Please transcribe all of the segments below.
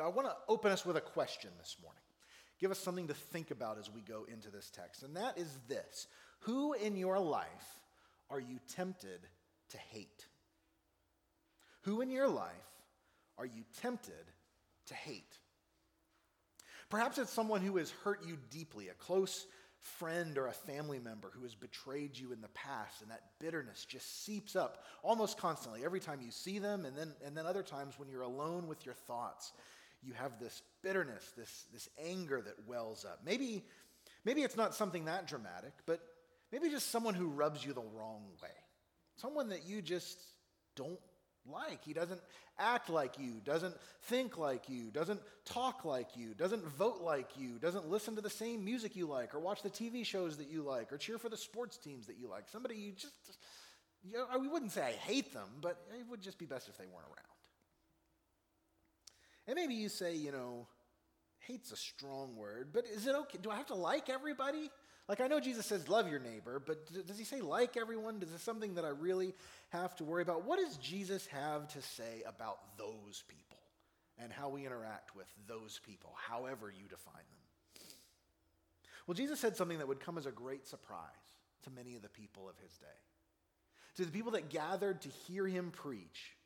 I want to open us with a question this morning. Give us something to think about as we go into this text. And that is this Who in your life are you tempted to hate? Who in your life are you tempted to hate? Perhaps it's someone who has hurt you deeply, a close friend or a family member who has betrayed you in the past, and that bitterness just seeps up almost constantly every time you see them, and then, and then other times when you're alone with your thoughts, you have this bitterness, this, this anger that wells up. Maybe, maybe it's not something that dramatic, but maybe just someone who rubs you the wrong way. Someone that you just don't like. He doesn't act like you, doesn't think like you, doesn't talk like you, doesn't vote like you, doesn't listen to the same music you like, or watch the TV shows that you like, or cheer for the sports teams that you like. Somebody you just, you know, we wouldn't say I hate them, but it would just be best if they weren't around. And maybe you say, you know, hate's a strong word, but is it okay? Do I have to like everybody? Like, I know Jesus says, love your neighbor, but does he say like everyone? Is this something that I really have to worry about? What does Jesus have to say about those people and how we interact with those people, however you define them? Well, Jesus said something that would come as a great surprise to many of the people of his day. To the people that gathered to hear him preach,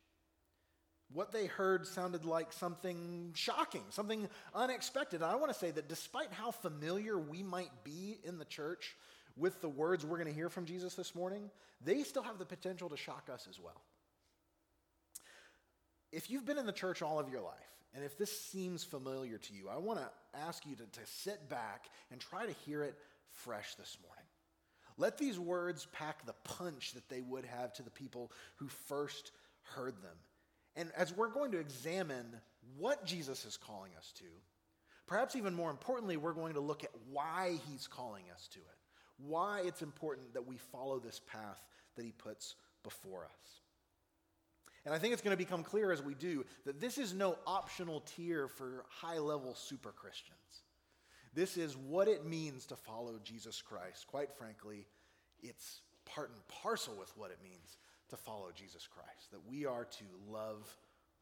what they heard sounded like something shocking, something unexpected. And I want to say that despite how familiar we might be in the church with the words we're going to hear from Jesus this morning, they still have the potential to shock us as well. If you've been in the church all of your life, and if this seems familiar to you, I want to ask you to, to sit back and try to hear it fresh this morning. Let these words pack the punch that they would have to the people who first heard them. And as we're going to examine what Jesus is calling us to, perhaps even more importantly, we're going to look at why he's calling us to it, why it's important that we follow this path that he puts before us. And I think it's going to become clear as we do that this is no optional tier for high level super Christians. This is what it means to follow Jesus Christ. Quite frankly, it's part and parcel with what it means to follow Jesus Christ, that we are to love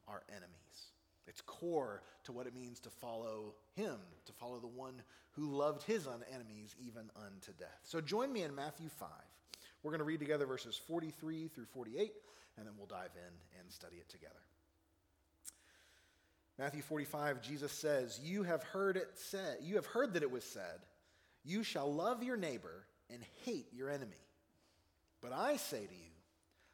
our enemies. It's core to what it means to follow him, to follow the one who loved his enemies even unto death. So join me in Matthew 5. We're going to read together verses 43 through 48, and then we'll dive in and study it together. Matthew 45, Jesus says, You have heard it said, you have heard that it was said, You shall love your neighbor and hate your enemy. But I say to you,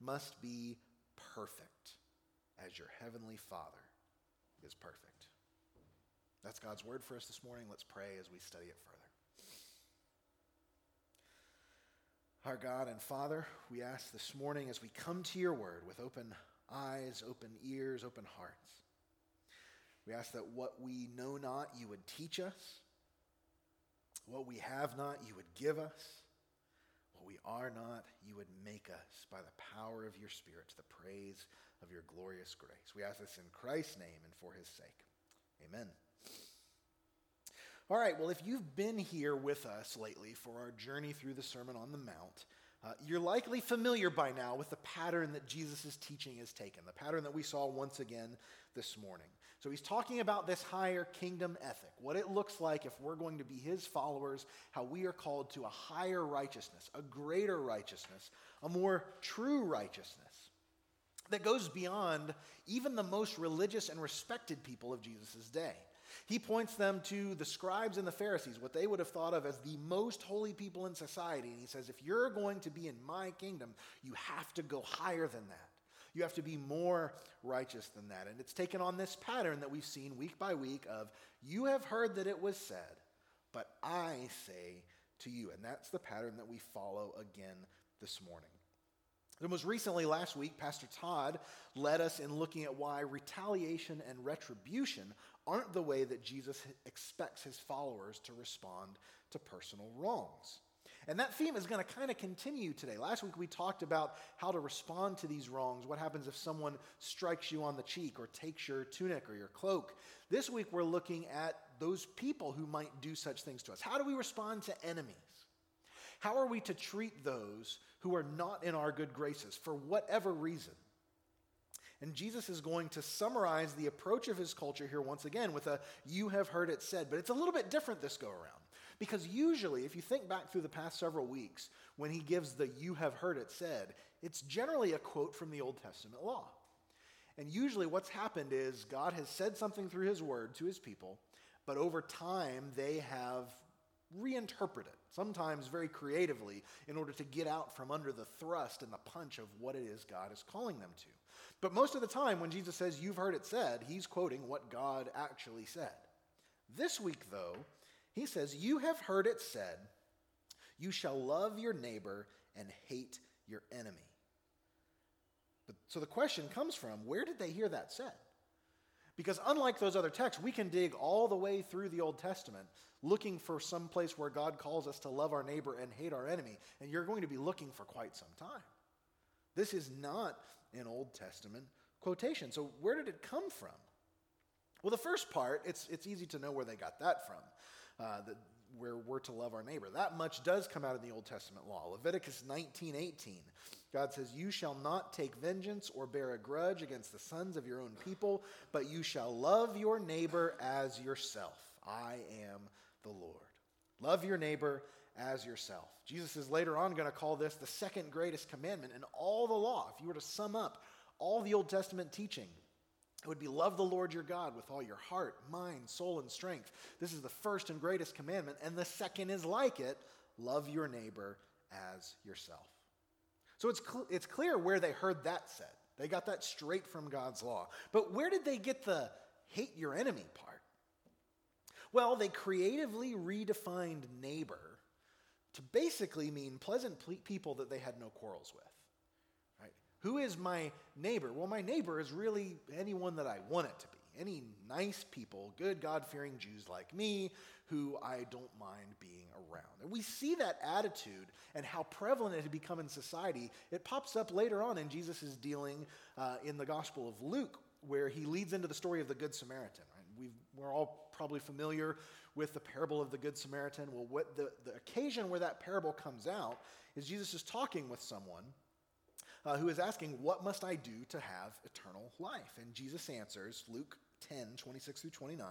must be perfect as your heavenly Father is perfect. That's God's word for us this morning. Let's pray as we study it further. Our God and Father, we ask this morning as we come to your word with open eyes, open ears, open hearts, we ask that what we know not, you would teach us. What we have not, you would give us. We are not, you would make us by the power of your Spirit to the praise of your glorious grace. We ask this in Christ's name and for his sake. Amen. All right, well, if you've been here with us lately for our journey through the Sermon on the Mount, uh, you're likely familiar by now with the pattern that Jesus' teaching has taken, the pattern that we saw once again this morning. So he's talking about this higher kingdom ethic, what it looks like if we're going to be his followers, how we are called to a higher righteousness, a greater righteousness, a more true righteousness that goes beyond even the most religious and respected people of Jesus' day. He points them to the scribes and the Pharisees, what they would have thought of as the most holy people in society. And he says, if you're going to be in my kingdom, you have to go higher than that. You have to be more righteous than that. And it's taken on this pattern that we've seen week by week of, you have heard that it was said, but I say to you. And that's the pattern that we follow again this morning. The most recently, last week, Pastor Todd led us in looking at why retaliation and retribution aren't the way that Jesus expects his followers to respond to personal wrongs. And that theme is going to kind of continue today. Last week we talked about how to respond to these wrongs. What happens if someone strikes you on the cheek or takes your tunic or your cloak? This week we're looking at those people who might do such things to us. How do we respond to enemies? How are we to treat those who are not in our good graces for whatever reason? And Jesus is going to summarize the approach of his culture here once again with a you have heard it said, but it's a little bit different this go around. Because usually, if you think back through the past several weeks, when he gives the you have heard it said, it's generally a quote from the Old Testament law. And usually, what's happened is God has said something through his word to his people, but over time, they have reinterpreted, sometimes very creatively, in order to get out from under the thrust and the punch of what it is God is calling them to. But most of the time, when Jesus says, You've heard it said, he's quoting what God actually said. This week, though, he says, You have heard it said, You shall love your neighbor and hate your enemy. But, so the question comes from where did they hear that said? Because unlike those other texts, we can dig all the way through the Old Testament looking for some place where God calls us to love our neighbor and hate our enemy, and you're going to be looking for quite some time. This is not an Old Testament quotation. So where did it come from? Well, the first part, it's, it's easy to know where they got that from uh, that where we're to love our neighbor. That much does come out of the Old Testament law. Leviticus 19:18. God says, "You shall not take vengeance or bear a grudge against the sons of your own people, but you shall love your neighbor as yourself. I am the Lord." Love your neighbor as yourself. Jesus is later on going to call this the second greatest commandment in all the law. If you were to sum up all the Old Testament teaching, it would be love the Lord your God with all your heart, mind, soul, and strength. This is the first and greatest commandment. And the second is like it love your neighbor as yourself. So it's, cl- it's clear where they heard that said. They got that straight from God's law. But where did they get the hate your enemy part? Well, they creatively redefined neighbor to basically mean pleasant people that they had no quarrels with. Who is my neighbor? Well, my neighbor is really anyone that I want it to be. Any nice people, good God fearing Jews like me, who I don't mind being around. And we see that attitude and how prevalent it had become in society. It pops up later on in Jesus' dealing uh, in the Gospel of Luke, where he leads into the story of the Good Samaritan. Right? we are all probably familiar with the parable of the Good Samaritan. Well, what the, the occasion where that parable comes out is Jesus is talking with someone uh, who is asking, What must I do to have eternal life? And Jesus answers, Luke 10, 26 through 29.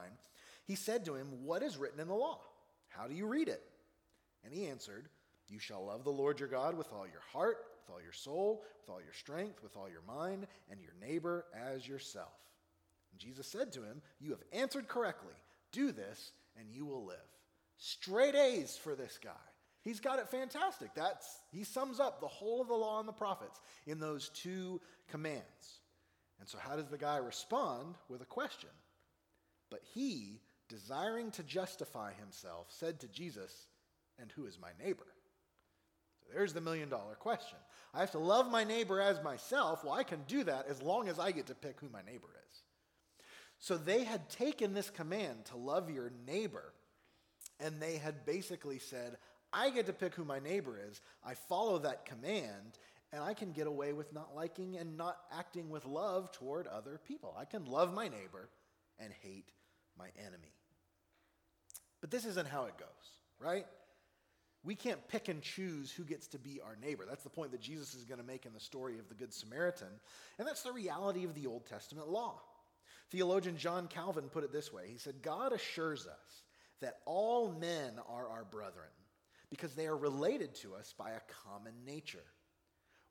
He said to him, What is written in the law? How do you read it? And he answered, You shall love the Lord your God with all your heart, with all your soul, with all your strength, with all your mind, and your neighbor as yourself. And Jesus said to him, You have answered correctly. Do this, and you will live. Straight A's for this guy. He's got it fantastic. That's, he sums up the whole of the law and the prophets in those two commands. And so, how does the guy respond? With a question. But he, desiring to justify himself, said to Jesus, And who is my neighbor? So there's the million dollar question. I have to love my neighbor as myself. Well, I can do that as long as I get to pick who my neighbor is. So they had taken this command to love your neighbor, and they had basically said, I get to pick who my neighbor is. I follow that command, and I can get away with not liking and not acting with love toward other people. I can love my neighbor and hate my enemy. But this isn't how it goes, right? We can't pick and choose who gets to be our neighbor. That's the point that Jesus is going to make in the story of the Good Samaritan. And that's the reality of the Old Testament law. Theologian John Calvin put it this way He said, God assures us that all men are our brethren because they are related to us by a common nature.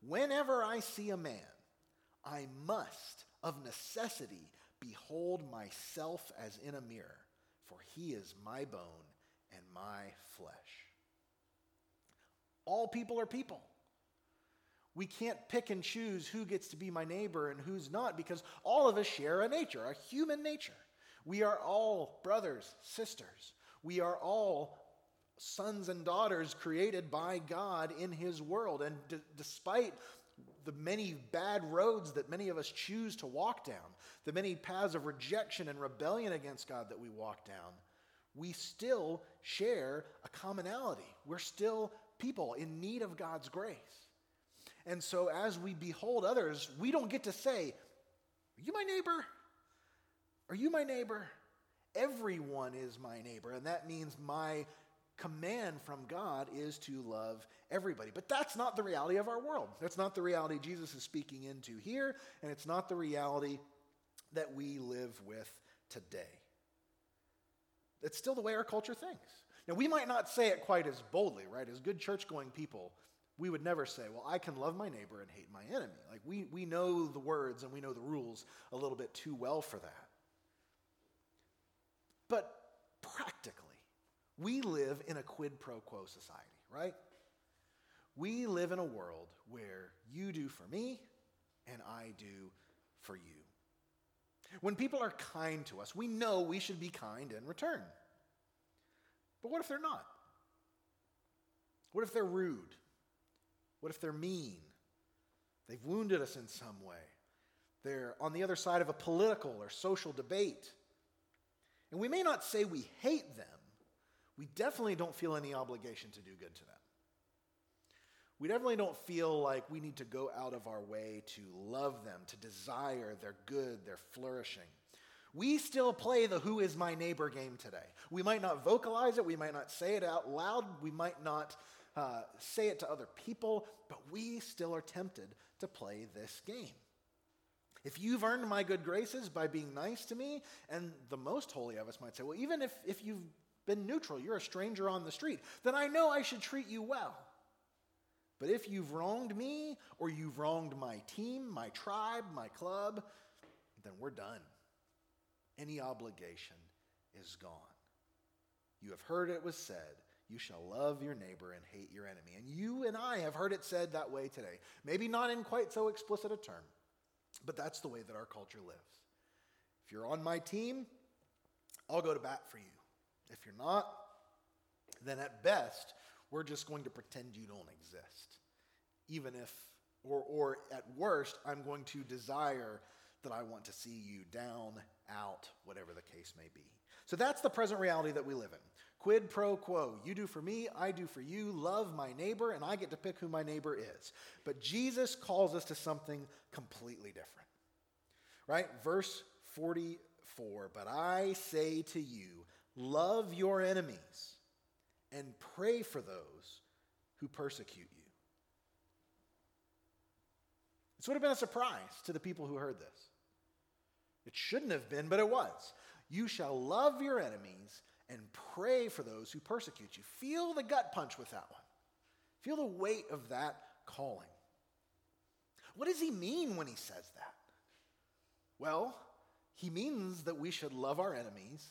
Whenever I see a man, I must, of necessity, behold myself as in a mirror, for he is my bone and my flesh. All people are people. We can't pick and choose who gets to be my neighbor and who's not because all of us share a nature, a human nature. We are all brothers, sisters. We are all sons and daughters created by God in his world. And d- despite the many bad roads that many of us choose to walk down, the many paths of rejection and rebellion against God that we walk down, we still share a commonality. We're still people in need of God's grace. And so as we behold others, we don't get to say, Are you my neighbor? Are you my neighbor? Everyone is my neighbor. And that means my command from God is to love everybody. But that's not the reality of our world. That's not the reality Jesus is speaking into here, and it's not the reality that we live with today. It's still the way our culture thinks. Now, we might not say it quite as boldly, right? As good church going people, we would never say, well, I can love my neighbor and hate my enemy. Like, we, we know the words and we know the rules a little bit too well for that. But we live in a quid pro quo society, right? We live in a world where you do for me and I do for you. When people are kind to us, we know we should be kind in return. But what if they're not? What if they're rude? What if they're mean? They've wounded us in some way. They're on the other side of a political or social debate. And we may not say we hate them, we definitely don't feel any obligation to do good to them. We definitely don't feel like we need to go out of our way to love them, to desire their good, their flourishing. We still play the who is my neighbor game today. We might not vocalize it, we might not say it out loud, we might not uh, say it to other people, but we still are tempted to play this game. If you've earned my good graces by being nice to me, and the most holy of us might say, well, even if, if you've been neutral, you're a stranger on the street, then I know I should treat you well. But if you've wronged me, or you've wronged my team, my tribe, my club, then we're done. Any obligation is gone. You have heard it was said, You shall love your neighbor and hate your enemy. And you and I have heard it said that way today. Maybe not in quite so explicit a term, but that's the way that our culture lives. If you're on my team, I'll go to bat for you. If you're not, then at best, we're just going to pretend you don't exist. Even if, or, or at worst, I'm going to desire that I want to see you down, out, whatever the case may be. So that's the present reality that we live in. Quid pro quo. You do for me, I do for you. Love my neighbor, and I get to pick who my neighbor is. But Jesus calls us to something completely different. Right? Verse 44 But I say to you, Love your enemies and pray for those who persecute you. This would have been a surprise to the people who heard this. It shouldn't have been, but it was. You shall love your enemies and pray for those who persecute you. Feel the gut punch with that one. Feel the weight of that calling. What does he mean when he says that? Well, he means that we should love our enemies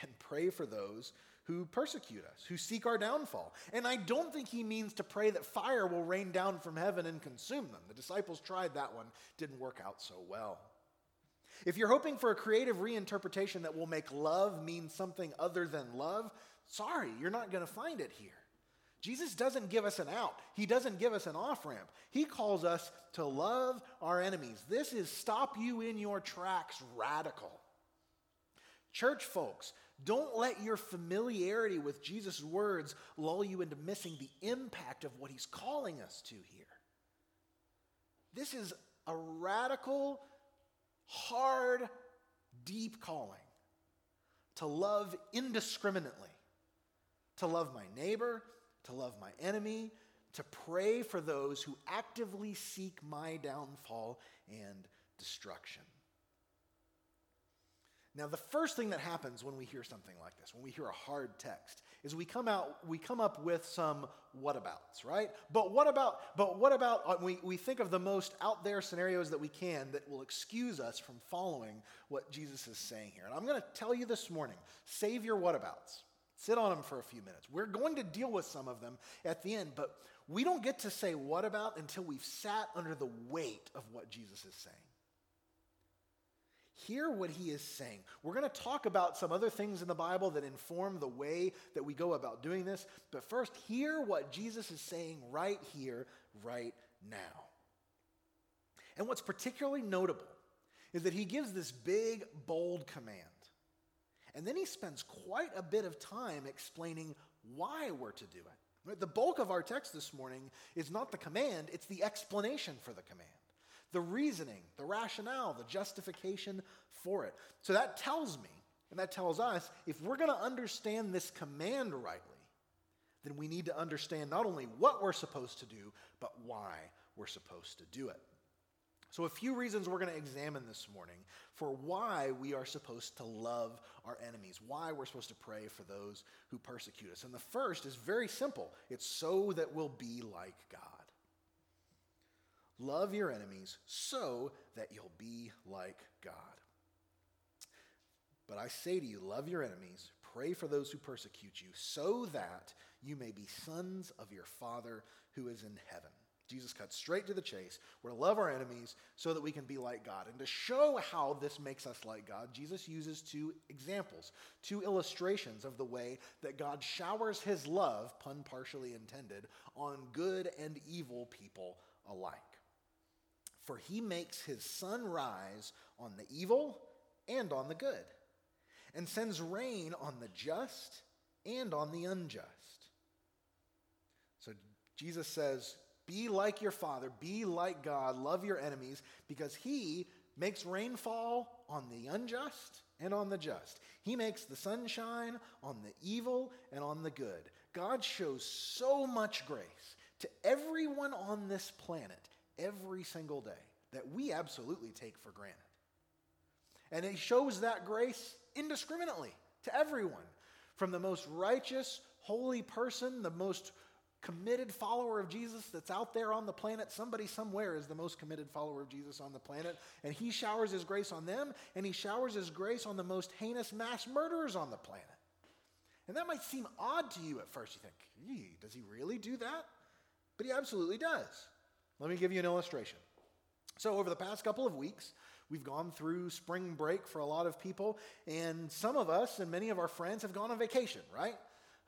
and pray for those who persecute us, who seek our downfall. And I don't think he means to pray that fire will rain down from heaven and consume them. The disciples tried that one, didn't work out so well. If you're hoping for a creative reinterpretation that will make love mean something other than love, sorry, you're not going to find it here. Jesus doesn't give us an out. He doesn't give us an off ramp. He calls us to love our enemies. This is stop you in your tracks radical. Church folks, don't let your familiarity with Jesus' words lull you into missing the impact of what he's calling us to here. This is a radical, hard, deep calling to love indiscriminately, to love my neighbor, to love my enemy, to pray for those who actively seek my downfall and destruction. Now, the first thing that happens when we hear something like this, when we hear a hard text, is we come out, we come up with some whatabouts, right? But what about, but what about, uh, we, we think of the most out there scenarios that we can that will excuse us from following what Jesus is saying here. And I'm going to tell you this morning, save your whatabouts. Sit on them for a few minutes. We're going to deal with some of them at the end, but we don't get to say what about until we've sat under the weight of what Jesus is saying. Hear what he is saying. We're going to talk about some other things in the Bible that inform the way that we go about doing this, but first, hear what Jesus is saying right here, right now. And what's particularly notable is that he gives this big, bold command. And then he spends quite a bit of time explaining why we're to do it. The bulk of our text this morning is not the command, it's the explanation for the command, the reasoning, the rationale, the justification for it. So that tells me, and that tells us, if we're going to understand this command rightly, then we need to understand not only what we're supposed to do, but why we're supposed to do it. So, a few reasons we're going to examine this morning for why we are supposed to love our enemies, why we're supposed to pray for those who persecute us. And the first is very simple it's so that we'll be like God. Love your enemies so that you'll be like God. But I say to you, love your enemies, pray for those who persecute you, so that you may be sons of your Father who is in heaven. Jesus cuts straight to the chase. We're to love our enemies so that we can be like God. And to show how this makes us like God, Jesus uses two examples, two illustrations of the way that God showers his love, pun partially intended, on good and evil people alike. For he makes his sun rise on the evil and on the good, and sends rain on the just and on the unjust. So Jesus says, be like your Father, be like God, love your enemies, because He makes rainfall on the unjust and on the just. He makes the sunshine on the evil and on the good. God shows so much grace to everyone on this planet every single day that we absolutely take for granted. And He shows that grace indiscriminately to everyone, from the most righteous, holy person, the most committed follower of Jesus that's out there on the planet. Somebody somewhere is the most committed follower of Jesus on the planet. And he showers his grace on them, and he showers his grace on the most heinous mass murderers on the planet. And that might seem odd to you at first. You think, does he really do that? But he absolutely does. Let me give you an illustration. So, over the past couple of weeks, we've gone through spring break for a lot of people, and some of us and many of our friends have gone on vacation, right?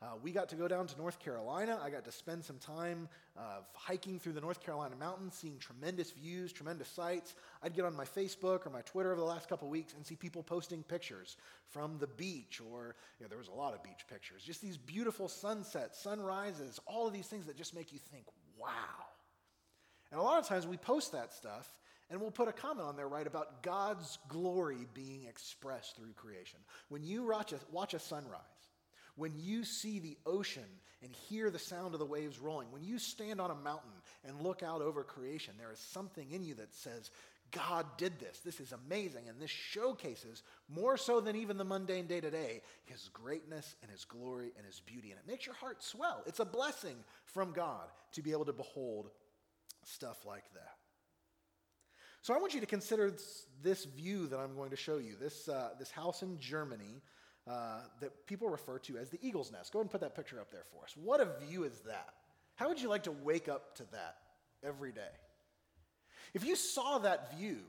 Uh, we got to go down to North Carolina. I got to spend some time uh, hiking through the North Carolina mountains, seeing tremendous views, tremendous sights. I'd get on my Facebook or my Twitter over the last couple weeks and see people posting pictures from the beach, or you know, there was a lot of beach pictures. Just these beautiful sunsets, sunrises, all of these things that just make you think, wow. And a lot of times we post that stuff and we'll put a comment on there, right, about God's glory being expressed through creation. When you watch a, watch a sunrise, when you see the ocean and hear the sound of the waves rolling, when you stand on a mountain and look out over creation, there is something in you that says, God did this. This is amazing. And this showcases, more so than even the mundane day to day, his greatness and his glory and his beauty. And it makes your heart swell. It's a blessing from God to be able to behold stuff like that. So I want you to consider this, view that I'm going to show you, this, uh, this house in Germany uh, that people refer to as the eagle's nest. Go ahead and put that picture up there for us. What a view is that? How would you like to wake up to that every day? If you saw that view,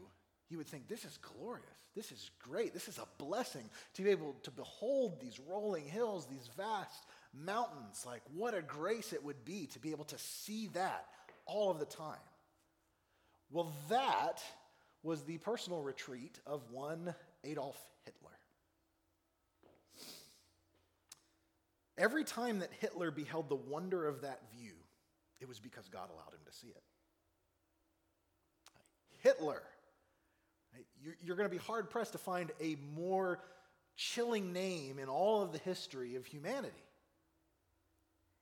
you would think, this is glorious. This is great. This is a blessing to be able to behold these rolling hills, these vast mountains. Like, what a grace it would be to be able to see that all of the time. Well, that was the personal retreat of one Adolf Hitler. Every time that Hitler beheld the wonder of that view, it was because God allowed him to see it. Hitler, you're going to be hard pressed to find a more chilling name in all of the history of humanity.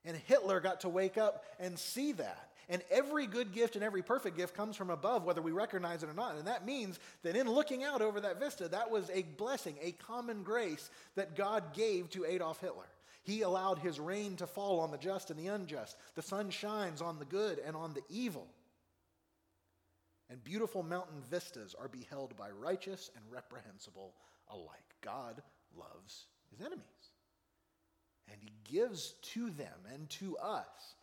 And Hitler got to wake up and see that. And every good gift and every perfect gift comes from above, whether we recognize it or not. And that means that in looking out over that vista, that was a blessing, a common grace that God gave to Adolf Hitler. He allowed his rain to fall on the just and the unjust. The sun shines on the good and on the evil. And beautiful mountain vistas are beheld by righteous and reprehensible alike. God loves his enemies. And he gives to them and to us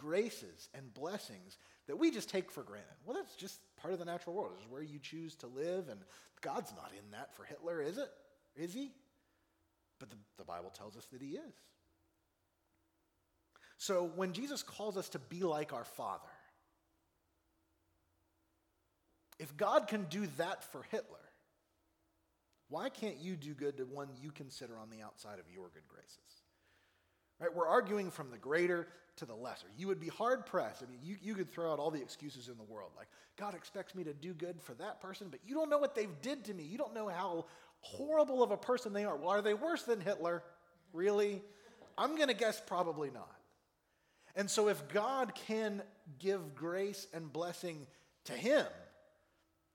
graces and blessings that we just take for granted. Well, that's just part of the natural world. This is where you choose to live, and God's not in that for Hitler, is it? Is he? But the, the Bible tells us that he is. So when Jesus calls us to be like our Father, If God can do that for Hitler, why can't you do good to one you consider on the outside of your good graces? Right? We're arguing from the greater to the lesser. You would be hard pressed. I mean, you, you could throw out all the excuses in the world, like, God expects me to do good for that person, but you don't know what they've did to me. You don't know how horrible of a person they are. Well, are they worse than Hitler? Really? I'm going to guess probably not. And so, if God can give grace and blessing to him,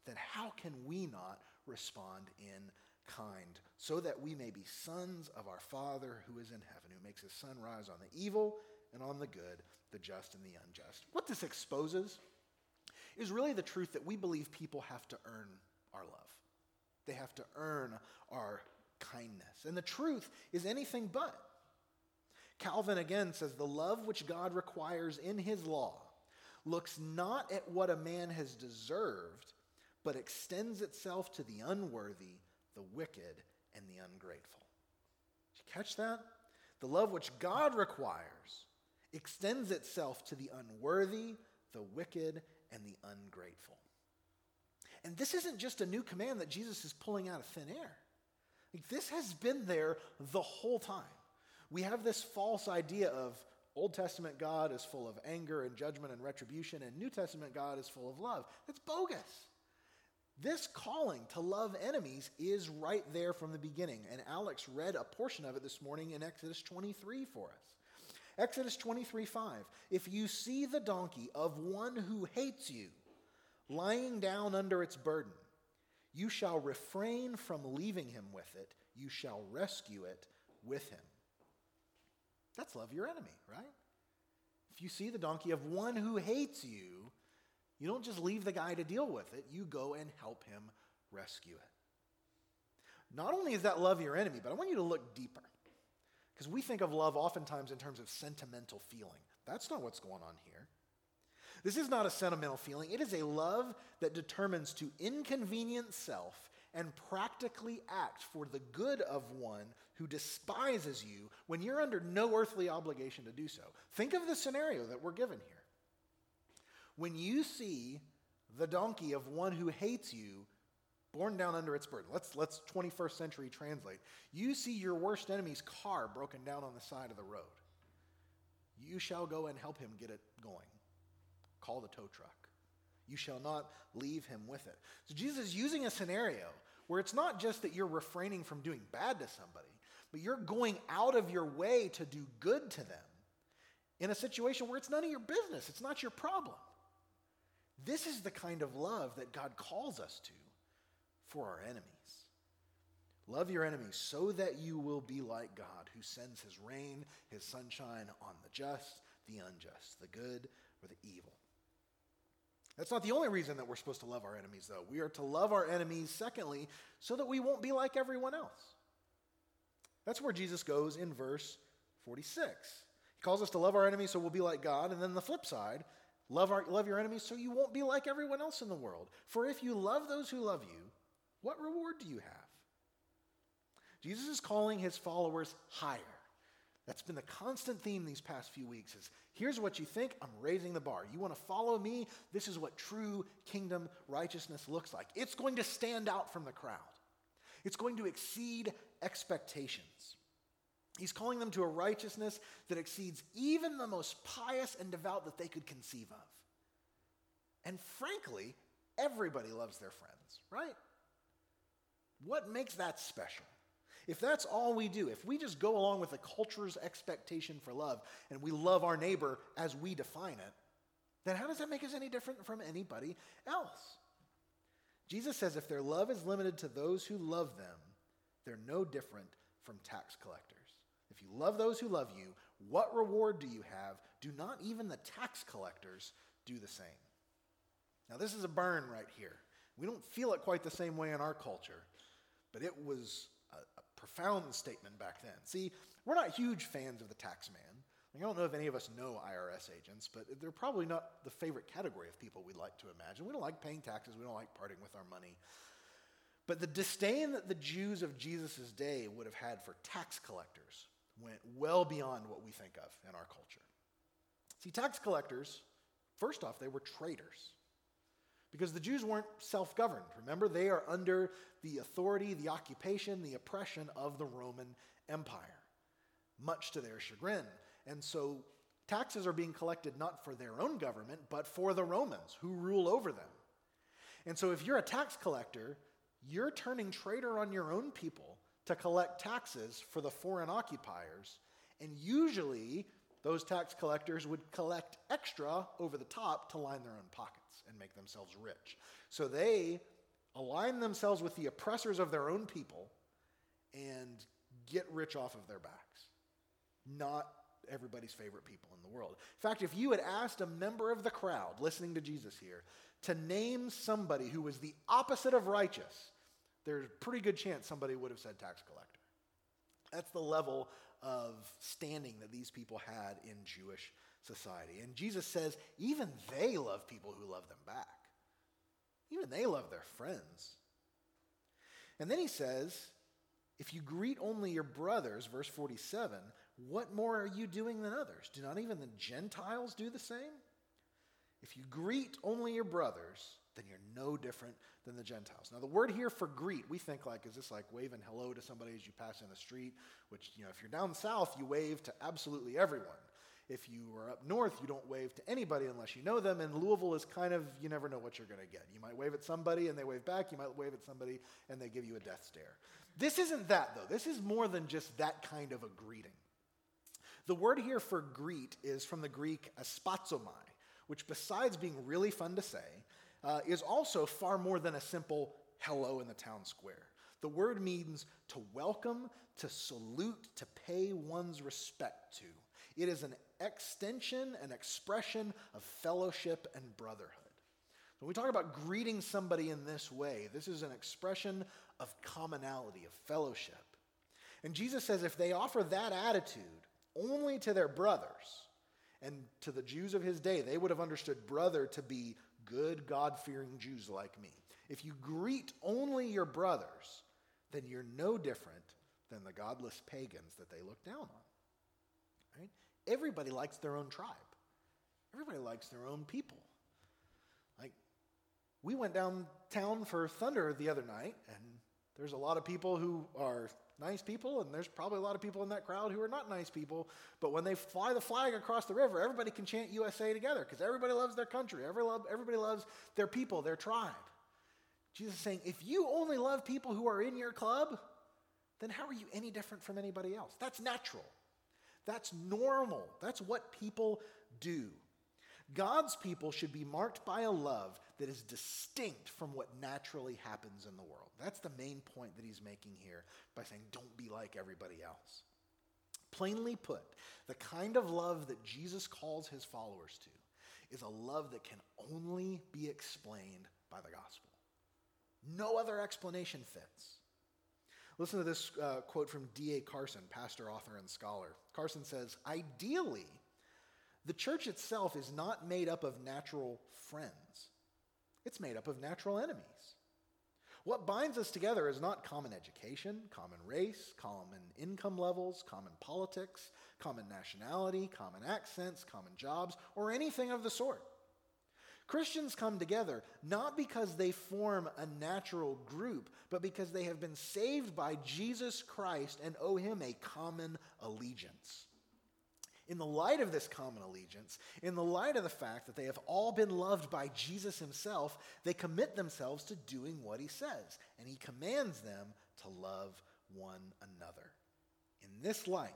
then how can we not respond in kind, so that we may be sons of our Father who is in heaven, who makes his sun rise on the evil and on the good, the just and the unjust? What this exposes is really the truth that we believe people have to earn our love. They have to earn our kindness. And the truth is anything but. Calvin again says the love which God requires in his law looks not at what a man has deserved, but extends itself to the unworthy, the wicked, and the ungrateful. Did you catch that? The love which God requires extends itself to the unworthy, the wicked, and the ungrateful. And this isn't just a new command that Jesus is pulling out of thin air. Like, this has been there the whole time. We have this false idea of Old Testament God is full of anger and judgment and retribution, and New Testament God is full of love. That's bogus. This calling to love enemies is right there from the beginning, and Alex read a portion of it this morning in Exodus 23 for us. Exodus 23 5. If you see the donkey of one who hates you lying down under its burden, you shall refrain from leaving him with it, you shall rescue it with him. That's love your enemy, right? If you see the donkey of one who hates you, you don't just leave the guy to deal with it, you go and help him rescue it. Not only is that love your enemy, but I want you to look deeper. Because we think of love oftentimes in terms of sentimental feeling. That's not what's going on here. This is not a sentimental feeling, it is a love that determines to inconvenience self and practically act for the good of one who despises you when you're under no earthly obligation to do so. Think of the scenario that we're given here. When you see the donkey of one who hates you borne down under its burden, let's, let's 21st century translate. You see your worst enemy's car broken down on the side of the road. You shall go and help him get it going. Call the tow truck. You shall not leave him with it. So Jesus is using a scenario where it's not just that you're refraining from doing bad to somebody, but you're going out of your way to do good to them in a situation where it's none of your business, it's not your problem. This is the kind of love that God calls us to for our enemies. Love your enemies so that you will be like God, who sends his rain, his sunshine on the just, the unjust, the good, or the evil. That's not the only reason that we're supposed to love our enemies, though. We are to love our enemies, secondly, so that we won't be like everyone else. That's where Jesus goes in verse 46. He calls us to love our enemies so we'll be like God. And then the flip side, love, our, love your enemies so you won't be like everyone else in the world. For if you love those who love you, what reward do you have? Jesus is calling his followers higher. That's been the constant theme these past few weeks is here's what you think, I'm raising the bar. You want to follow me? This is what true kingdom righteousness looks like. It's going to stand out from the crowd. It's going to exceed expectations. He's calling them to a righteousness that exceeds even the most pious and devout that they could conceive of. And frankly, everybody loves their friends, right? What makes that special? If that's all we do, if we just go along with the culture's expectation for love and we love our neighbor as we define it, then how does that make us any different from anybody else? Jesus says if their love is limited to those who love them, they're no different from tax collectors. If you love those who love you, what reward do you have? Do not even the tax collectors do the same? Now, this is a burn right here. We don't feel it quite the same way in our culture, but it was a profound statement back then. See, we're not huge fans of the tax man. I don't know if any of us know IRS agents, but they're probably not the favorite category of people we'd like to imagine. We don't like paying taxes, we don't like parting with our money. But the disdain that the Jews of Jesus' day would have had for tax collectors went well beyond what we think of in our culture. See, tax collectors, first off, they were traitors Because the Jews weren't self governed. Remember, they are under the authority, the occupation, the oppression of the Roman Empire, much to their chagrin. And so taxes are being collected not for their own government, but for the Romans who rule over them. And so if you're a tax collector, you're turning traitor on your own people to collect taxes for the foreign occupiers. And usually, those tax collectors would collect extra over the top to line their own pockets and make themselves rich. So they align themselves with the oppressors of their own people and get rich off of their backs. Not everybody's favorite people in the world. In fact, if you had asked a member of the crowd listening to Jesus here to name somebody who was the opposite of righteous, there's a pretty good chance somebody would have said tax collector. That's the level of standing that these people had in Jewish society. And Jesus says even they love people who love them back. Even they love their friends. And then he says, if you greet only your brothers, verse 47, what more are you doing than others? Do not even the Gentiles do the same? If you greet only your brothers, then you're no different than the Gentiles. Now, the word here for greet, we think like, is this like waving hello to somebody as you pass in the street? Which, you know, if you're down south, you wave to absolutely everyone. If you are up north, you don't wave to anybody unless you know them. And Louisville is kind of, you never know what you're going to get. You might wave at somebody and they wave back. You might wave at somebody and they give you a death stare. This isn't that, though. This is more than just that kind of a greeting. The word here for greet is from the Greek aspazomai, which, besides being really fun to say, uh, is also far more than a simple hello in the town square. The word means to welcome, to salute, to pay one's respect to. It is an extension, an expression of fellowship and brotherhood. When we talk about greeting somebody in this way, this is an expression of commonality, of fellowship. And Jesus says if they offer that attitude only to their brothers, and to the Jews of his day, they would have understood brother to be good, God fearing Jews like me. If you greet only your brothers, then you're no different than the godless pagans that they look down on. Right? Everybody likes their own tribe. Everybody likes their own people. Like, we went downtown for Thunder the other night, and there's a lot of people who are nice people, and there's probably a lot of people in that crowd who are not nice people. But when they fly the flag across the river, everybody can chant USA together because everybody loves their country. Everybody loves their people, their tribe. Jesus is saying, if you only love people who are in your club, then how are you any different from anybody else? That's natural. That's normal. That's what people do. God's people should be marked by a love that is distinct from what naturally happens in the world. That's the main point that he's making here by saying, don't be like everybody else. Plainly put, the kind of love that Jesus calls his followers to is a love that can only be explained by the gospel. No other explanation fits. Listen to this uh, quote from D.A. Carson, pastor, author, and scholar. Carson says Ideally, the church itself is not made up of natural friends, it's made up of natural enemies. What binds us together is not common education, common race, common income levels, common politics, common nationality, common accents, common jobs, or anything of the sort. Christians come together not because they form a natural group, but because they have been saved by Jesus Christ and owe him a common allegiance in the light of this common allegiance, in the light of the fact that they have all been loved by Jesus himself, they commit themselves to doing what he says, and he commands them to love one another. In this light,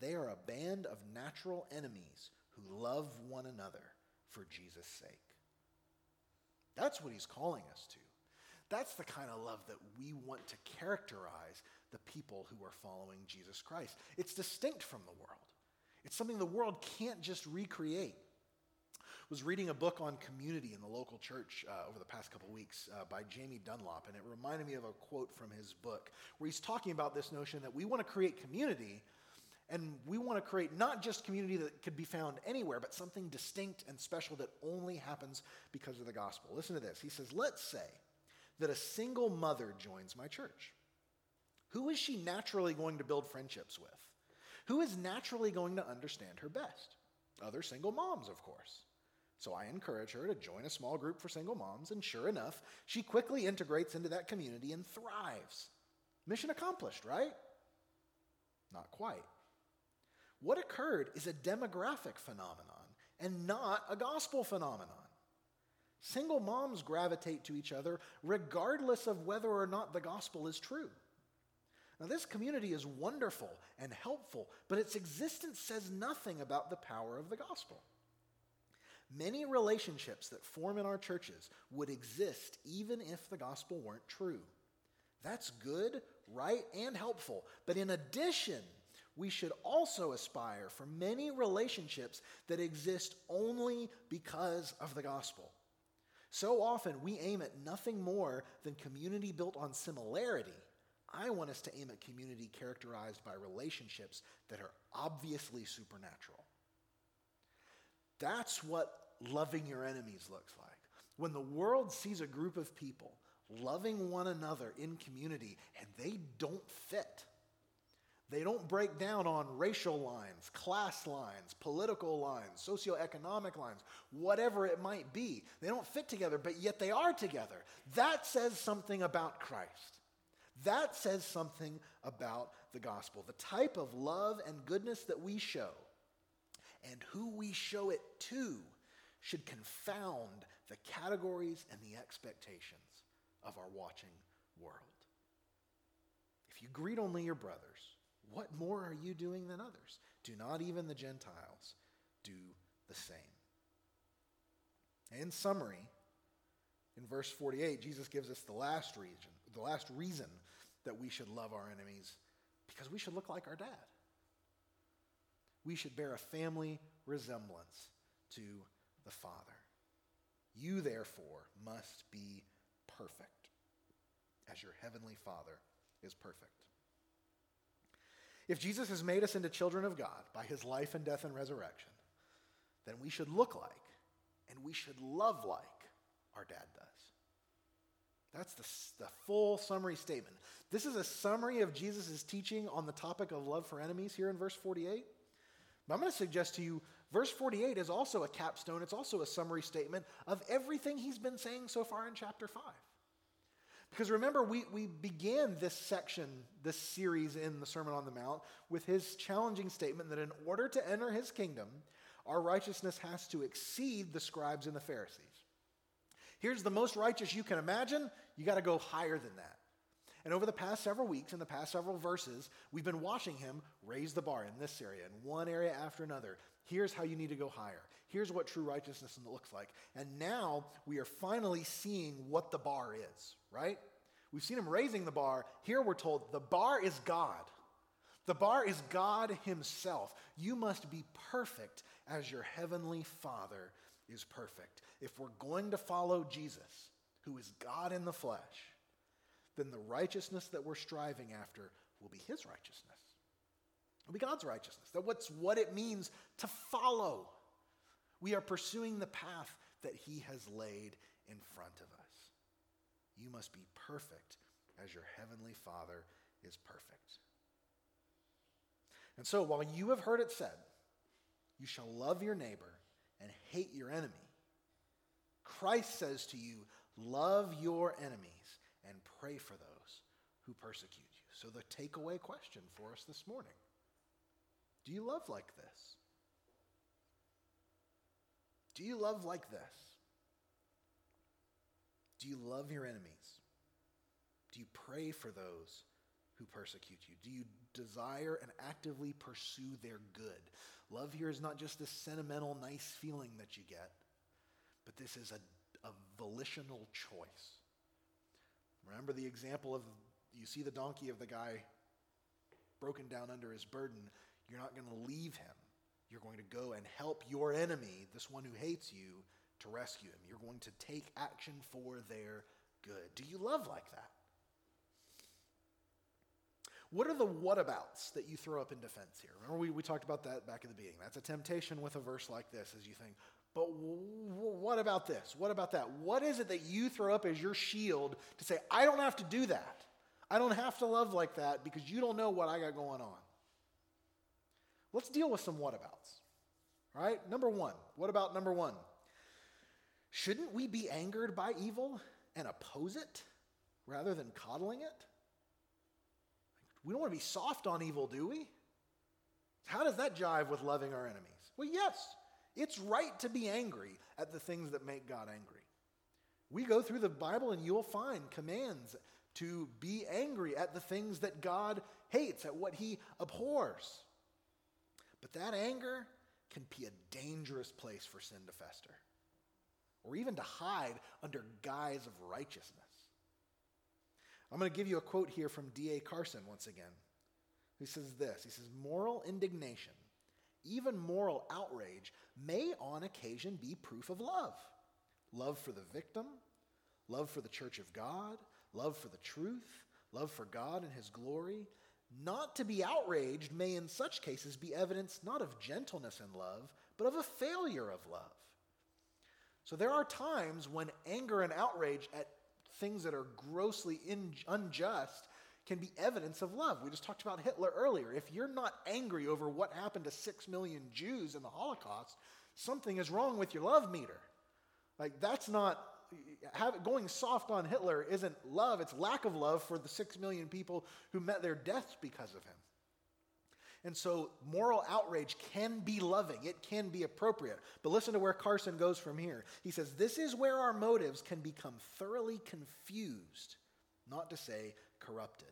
they are a band of natural enemies who love one another for Jesus' sake. That's what he's calling us to. That's the kind of love that we want to characterize the people who are following Jesus Christ. It's distinct from the world. It's something the world can't just recreate. I was reading a book on community in the local church uh, over the past couple weeks uh, by Jamie Dunlop, and it reminded me of a quote from his book where he's talking about this notion that we want to create community, and we want to create not just community that could be found anywhere, but something distinct and special that only happens because of the gospel. Listen to this. He says, Let's say that a single mother joins my church. Who is she naturally going to build friendships with? Who is naturally going to understand her best? Other single moms, of course. So I encourage her to join a small group for single moms, and sure enough, she quickly integrates into that community and thrives. Mission accomplished, right? Not quite. What occurred is a demographic phenomenon and not a gospel phenomenon. Single moms gravitate to each other regardless of whether or not the gospel is true. Now, this community is wonderful and helpful, but its existence says nothing about the power of the gospel. Many relationships that form in our churches would exist even if the gospel weren't true. That's good, right, and helpful. But in addition, we should also aspire for many relationships that exist only because of the gospel. So often we aim at nothing more than community built on similarity. I want us to aim at community characterized by relationships that are obviously supernatural. That's what loving your enemies looks like. When the world sees a group of people loving one another in community and they don't fit, they don't break down on racial lines, class lines, political lines, socioeconomic lines, whatever it might be. They don't fit together, but yet they are together. That says something about Christ. That says something about the gospel. The type of love and goodness that we show and who we show it to should confound the categories and the expectations of our watching world. If you greet only your brothers, what more are you doing than others? Do not even the Gentiles do the same? In summary, in verse 48, Jesus gives us the last reason, the last reason that we should love our enemies because we should look like our dad. We should bear a family resemblance to the Father. You, therefore, must be perfect as your heavenly Father is perfect. If Jesus has made us into children of God by his life and death and resurrection, then we should look like and we should love like our dad does. That's the, the full summary statement. This is a summary of Jesus' teaching on the topic of love for enemies here in verse 48. But I'm going to suggest to you, verse 48 is also a capstone, it's also a summary statement of everything he's been saying so far in chapter 5. Because remember, we, we began this section, this series in the Sermon on the Mount, with his challenging statement that in order to enter his kingdom, our righteousness has to exceed the scribes and the Pharisees. Here's the most righteous you can imagine, you got to go higher than that. And over the past several weeks, in the past several verses, we've been watching him raise the bar in this area, in one area after another. Here's how you need to go higher. Here's what true righteousness looks like. And now we are finally seeing what the bar is, right? We've seen him raising the bar. Here we're told the bar is God. The bar is God Himself. You must be perfect as your heavenly Father is perfect. If we're going to follow Jesus, who is God in the flesh, then the righteousness that we're striving after will be His righteousness. It'll be God's righteousness. That what's what it means to follow. We are pursuing the path that He has laid in front of us. You must be perfect as your heavenly Father is perfect. And so, while you have heard it said, you shall love your neighbor and hate your enemy, Christ says to you, love your enemies and pray for those who persecute you. So, the takeaway question for us this morning do you love like this? Do you love like this? Do you love your enemies? Do you pray for those who persecute you? Do you desire and actively pursue their good? Love here is not just this sentimental, nice feeling that you get, but this is a, a volitional choice. Remember the example of you see the donkey of the guy broken down under his burden. You're not going to leave him. You're going to go and help your enemy, this one who hates you, to rescue him. You're going to take action for their good. Do you love like that? What are the whatabouts that you throw up in defense here? Remember, we, we talked about that back at the beginning. That's a temptation with a verse like this as you think, but w- what about this? What about that? What is it that you throw up as your shield to say, I don't have to do that? I don't have to love like that because you don't know what I got going on. Let's deal with some whatabouts. Right, number one. What about number one? Shouldn't we be angered by evil and oppose it rather than coddling it? We don't want to be soft on evil, do we? How does that jive with loving our enemies? Well, yes, it's right to be angry at the things that make God angry. We go through the Bible and you'll find commands to be angry at the things that God hates, at what he abhors. But that anger can be a dangerous place for sin to fester, or even to hide under guise of righteousness. I'm going to give you a quote here from D.A. Carson once again. He says this He says, Moral indignation, even moral outrage, may on occasion be proof of love love for the victim, love for the church of God, love for the truth, love for God and his glory. Not to be outraged may in such cases be evidence not of gentleness and love, but of a failure of love. So there are times when anger and outrage at things that are grossly in, unjust can be evidence of love. We just talked about Hitler earlier. If you're not angry over what happened to six million Jews in the Holocaust, something is wrong with your love meter. Like, that's not, have, going soft on Hitler isn't love, it's lack of love for the six million people who met their deaths because of him. And so moral outrage can be loving, it can be appropriate. But listen to where Carson goes from here. He says, This is where our motives can become thoroughly confused, not to say corrupted.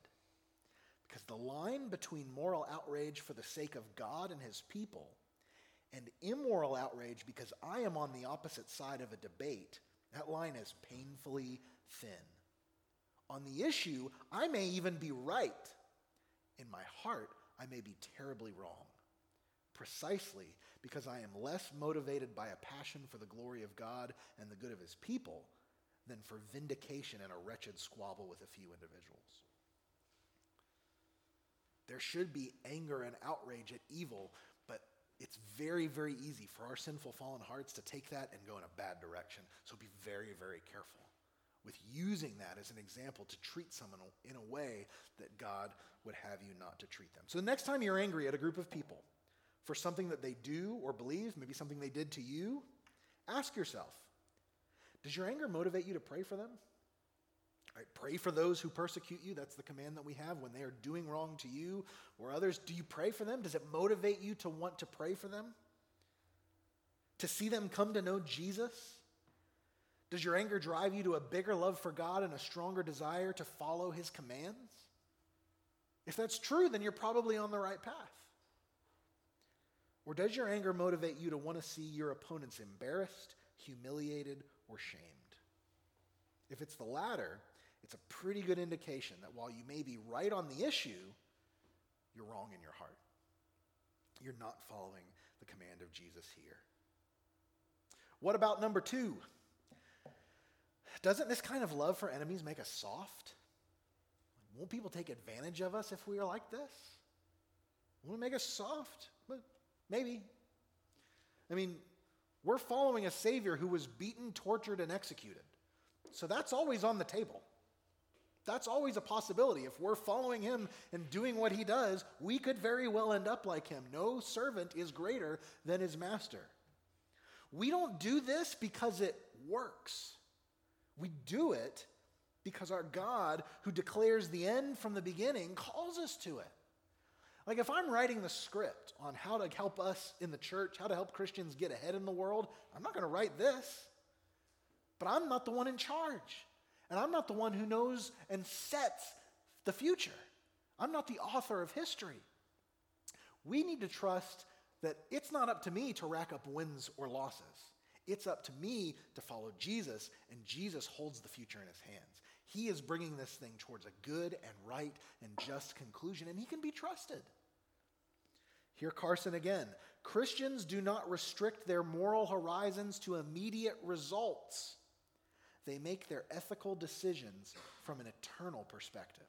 Because the line between moral outrage for the sake of God and his people and immoral outrage because I am on the opposite side of a debate, that line is painfully thin. On the issue, I may even be right. In my heart, I may be terribly wrong. Precisely because I am less motivated by a passion for the glory of God and the good of his people than for vindication and a wretched squabble with a few individuals. There should be anger and outrage at evil, but it's very, very easy for our sinful, fallen hearts to take that and go in a bad direction. So be very, very careful with using that as an example to treat someone in a way that God would have you not to treat them. So the next time you're angry at a group of people for something that they do or believe, maybe something they did to you, ask yourself Does your anger motivate you to pray for them? Right, pray for those who persecute you. That's the command that we have when they are doing wrong to you or others. Do you pray for them? Does it motivate you to want to pray for them? To see them come to know Jesus? Does your anger drive you to a bigger love for God and a stronger desire to follow his commands? If that's true, then you're probably on the right path. Or does your anger motivate you to want to see your opponents embarrassed, humiliated, or shamed? If it's the latter, it's a pretty good indication that while you may be right on the issue, you're wrong in your heart. You're not following the command of Jesus here. What about number two? Doesn't this kind of love for enemies make us soft? Won't people take advantage of us if we are like this? Won't it make us soft? Maybe. I mean, we're following a Savior who was beaten, tortured, and executed. So that's always on the table. That's always a possibility. If we're following him and doing what he does, we could very well end up like him. No servant is greater than his master. We don't do this because it works. We do it because our God, who declares the end from the beginning, calls us to it. Like if I'm writing the script on how to help us in the church, how to help Christians get ahead in the world, I'm not going to write this. But I'm not the one in charge. And I'm not the one who knows and sets the future. I'm not the author of history. We need to trust that it's not up to me to rack up wins or losses. It's up to me to follow Jesus, and Jesus holds the future in his hands. He is bringing this thing towards a good and right and just conclusion, and he can be trusted. Here, Carson again Christians do not restrict their moral horizons to immediate results, they make their ethical decisions from an eternal perspective.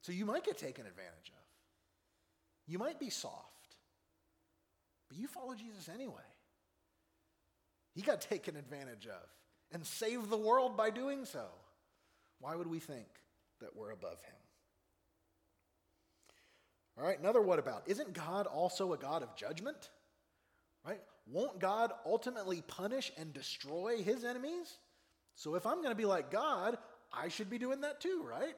So you might get taken advantage of, you might be soft. But you follow Jesus anyway. He got taken advantage of and saved the world by doing so. Why would we think that we're above him? All right, another what about? Isn't God also a God of judgment? Right? won't God ultimately punish and destroy his enemies? So if I'm going to be like God, I should be doing that too, right?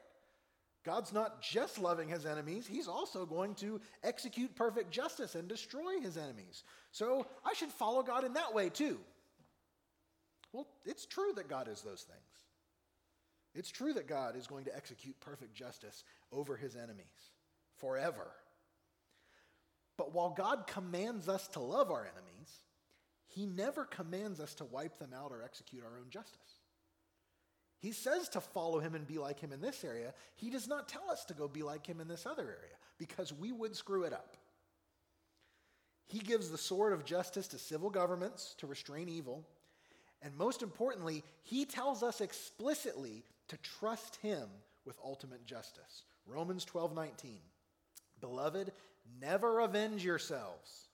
God's not just loving his enemies, he's also going to execute perfect justice and destroy his enemies. So I should follow God in that way too. Well, it's true that God is those things. It's true that God is going to execute perfect justice over his enemies forever. But while God commands us to love our enemies, he never commands us to wipe them out or execute our own justice. He says to follow him and be like him in this area. He does not tell us to go be like him in this other area because we would screw it up. He gives the sword of justice to civil governments to restrain evil. And most importantly, he tells us explicitly to trust him with ultimate justice. Romans 12 19. Beloved, never avenge yourselves,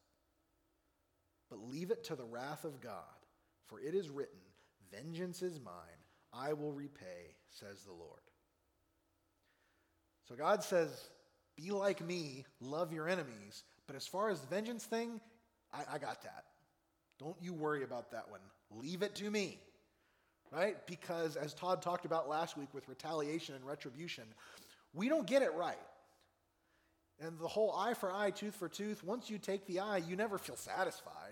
but leave it to the wrath of God, for it is written, Vengeance is mine I will repay, says the Lord. So God says, Be like me, love your enemies. But as far as the vengeance thing, I, I got that. Don't you worry about that one. Leave it to me. Right? Because as Todd talked about last week with retaliation and retribution, we don't get it right. And the whole eye for eye, tooth for tooth, once you take the eye, you never feel satisfied.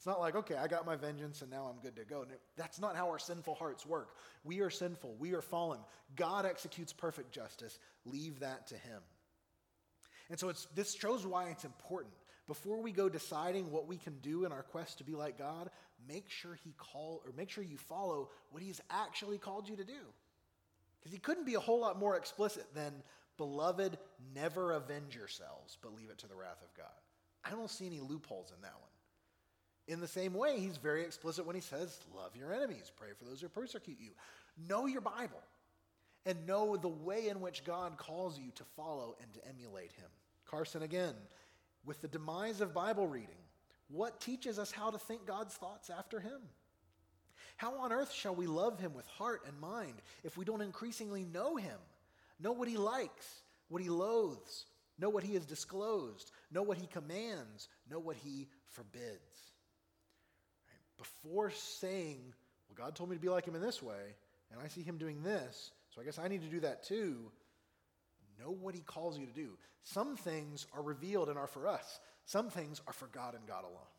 It's not like, okay, I got my vengeance and now I'm good to go. That's not how our sinful hearts work. We are sinful, we are fallen. God executes perfect justice. Leave that to Him. And so it's, this shows why it's important. Before we go deciding what we can do in our quest to be like God, make sure He call or make sure you follow what He's actually called you to do. Because He couldn't be a whole lot more explicit than, beloved, never avenge yourselves, but leave it to the wrath of God. I don't see any loopholes in that one. In the same way, he's very explicit when he says, Love your enemies, pray for those who persecute you. Know your Bible and know the way in which God calls you to follow and to emulate him. Carson again, with the demise of Bible reading, what teaches us how to think God's thoughts after him? How on earth shall we love him with heart and mind if we don't increasingly know him? Know what he likes, what he loathes, know what he has disclosed, know what he commands, know what he forbids before saying, well, God told me to be like him in this way, and I see him doing this, so I guess I need to do that too. Know what he calls you to do. Some things are revealed and are for us, some things are for God and God alone.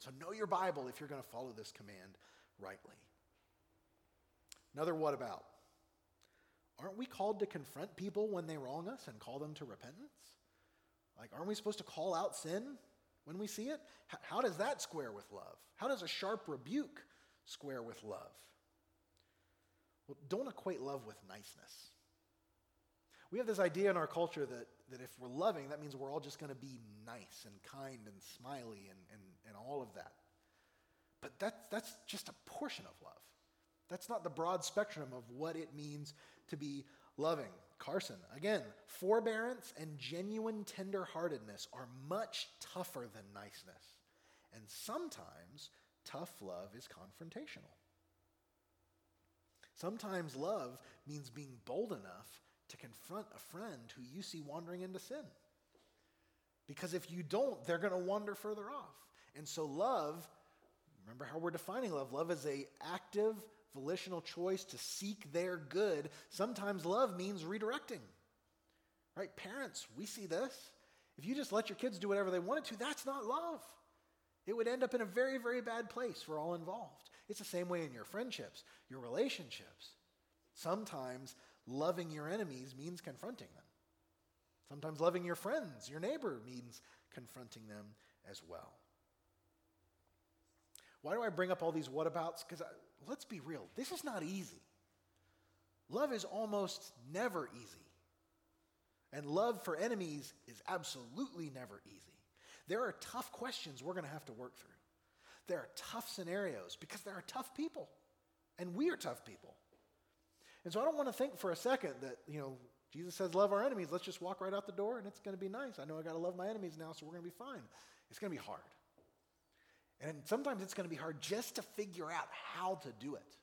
So know your Bible if you're going to follow this command rightly. Another what about? Aren't we called to confront people when they wrong us and call them to repentance? Like, aren't we supposed to call out sin when we see it? How does that square with love? How does a sharp rebuke square with love? Well, don't equate love with niceness. We have this idea in our culture that, that if we're loving, that means we're all just going to be nice and kind and smiley and, and, and all of that. But that's, that's just a portion of love. That's not the broad spectrum of what it means to be loving. Carson, again, forbearance and genuine tenderheartedness are much tougher than niceness. And sometimes tough love is confrontational. Sometimes love means being bold enough to confront a friend who you see wandering into sin. Because if you don't, they're going to wander further off. And so love, remember how we're defining love. Love is a active volitional choice to seek their good. Sometimes love means redirecting. Right? Parents, we see this. If you just let your kids do whatever they wanted to, that's not love. It would end up in a very, very bad place for all involved. It's the same way in your friendships, your relationships. Sometimes loving your enemies means confronting them. Sometimes loving your friends, your neighbor, means confronting them as well. Why do I bring up all these whatabouts? Because let's be real, this is not easy. Love is almost never easy. And love for enemies is absolutely never easy. There are tough questions we're going to have to work through. There are tough scenarios because there are tough people, and we are tough people. And so I don't want to think for a second that, you know, Jesus says, love our enemies. Let's just walk right out the door and it's going to be nice. I know I got to love my enemies now, so we're going to be fine. It's going to be hard. And sometimes it's going to be hard just to figure out how to do it.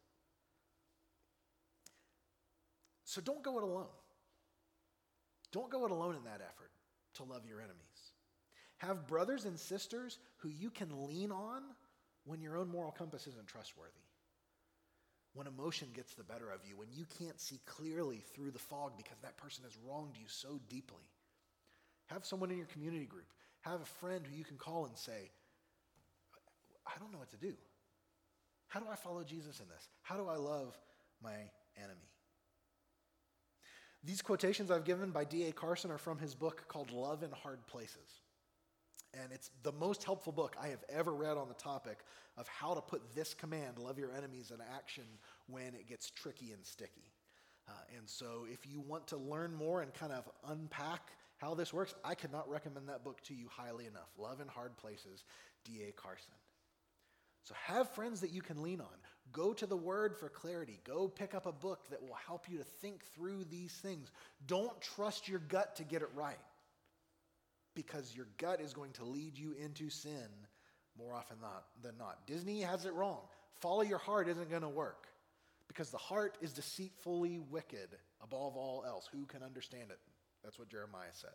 So don't go it alone. Don't go it alone in that effort to love your enemies. Have brothers and sisters who you can lean on when your own moral compass isn't trustworthy. When emotion gets the better of you, when you can't see clearly through the fog because that person has wronged you so deeply. Have someone in your community group. Have a friend who you can call and say, I don't know what to do. How do I follow Jesus in this? How do I love my enemy? These quotations I've given by D.A. Carson are from his book called Love in Hard Places. And it's the most helpful book I have ever read on the topic of how to put this command, love your enemies, in action when it gets tricky and sticky. Uh, and so, if you want to learn more and kind of unpack how this works, I cannot recommend that book to you highly enough. Love in Hard Places, D.A. Carson. So, have friends that you can lean on. Go to the Word for clarity. Go pick up a book that will help you to think through these things. Don't trust your gut to get it right because your gut is going to lead you into sin more often than not. Disney has it wrong. Follow your heart isn't going to work because the heart is deceitfully wicked above all else. Who can understand it? That's what Jeremiah said.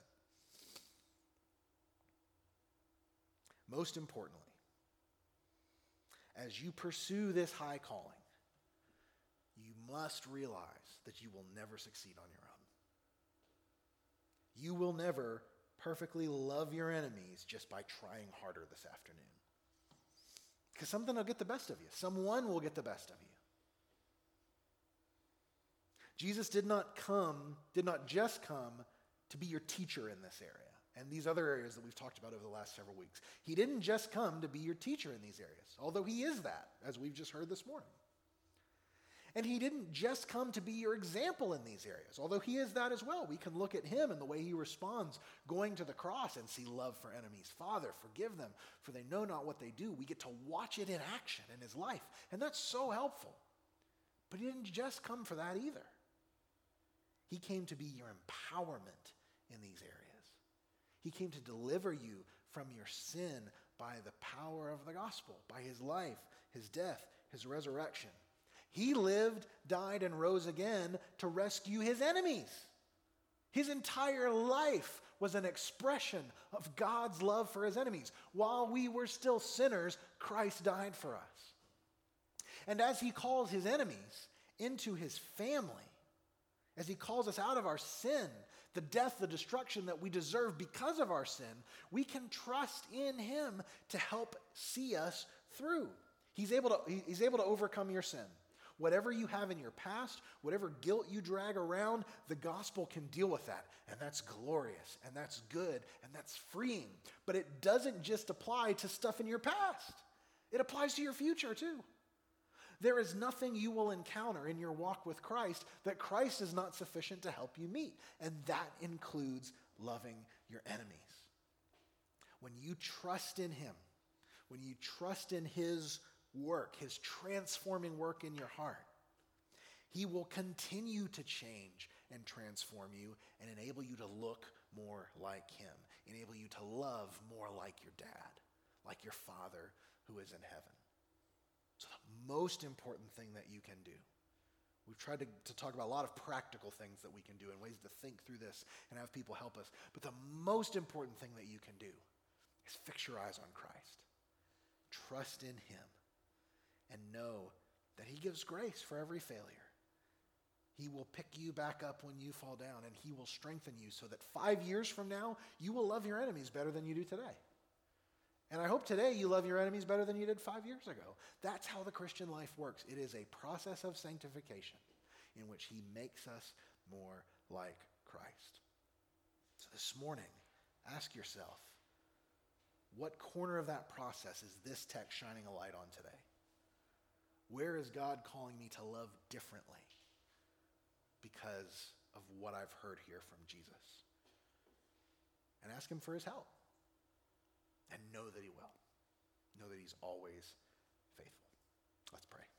Most importantly, as you pursue this high calling, you must realize that you will never succeed on your own. You will never perfectly love your enemies just by trying harder this afternoon. Because something will get the best of you, someone will get the best of you. Jesus did not come, did not just come to be your teacher in this area and these other areas that we've talked about over the last several weeks. He didn't just come to be your teacher in these areas, although he is that, as we've just heard this morning. And he didn't just come to be your example in these areas, although he is that as well. We can look at him and the way he responds going to the cross and see love for enemies. Father, forgive them, for they know not what they do. We get to watch it in action in his life, and that's so helpful. But he didn't just come for that either. He came to be your empowerment in these areas. He came to deliver you from your sin by the power of the gospel, by his life, his death, his resurrection. He lived, died, and rose again to rescue his enemies. His entire life was an expression of God's love for his enemies. While we were still sinners, Christ died for us. And as he calls his enemies into his family, as he calls us out of our sin, the death, the destruction that we deserve because of our sin, we can trust in him to help see us through. He's able to, he's able to overcome your sin. Whatever you have in your past, whatever guilt you drag around, the gospel can deal with that. And that's glorious, and that's good, and that's freeing. But it doesn't just apply to stuff in your past, it applies to your future too. There is nothing you will encounter in your walk with Christ that Christ is not sufficient to help you meet. And that includes loving your enemies. When you trust in Him, when you trust in His work, his transforming work in your heart. He will continue to change and transform you and enable you to look more like him, enable you to love more like your dad, like your father who is in heaven. Most important thing that you can do. We've tried to, to talk about a lot of practical things that we can do and ways to think through this and have people help us. But the most important thing that you can do is fix your eyes on Christ. Trust in Him and know that He gives grace for every failure. He will pick you back up when you fall down, and He will strengthen you so that five years from now, you will love your enemies better than you do today. And I hope today you love your enemies better than you did five years ago. That's how the Christian life works. It is a process of sanctification in which He makes us more like Christ. So this morning, ask yourself what corner of that process is this text shining a light on today? Where is God calling me to love differently because of what I've heard here from Jesus? And ask Him for His help. And know that He will. Know that He's always faithful. Let's pray.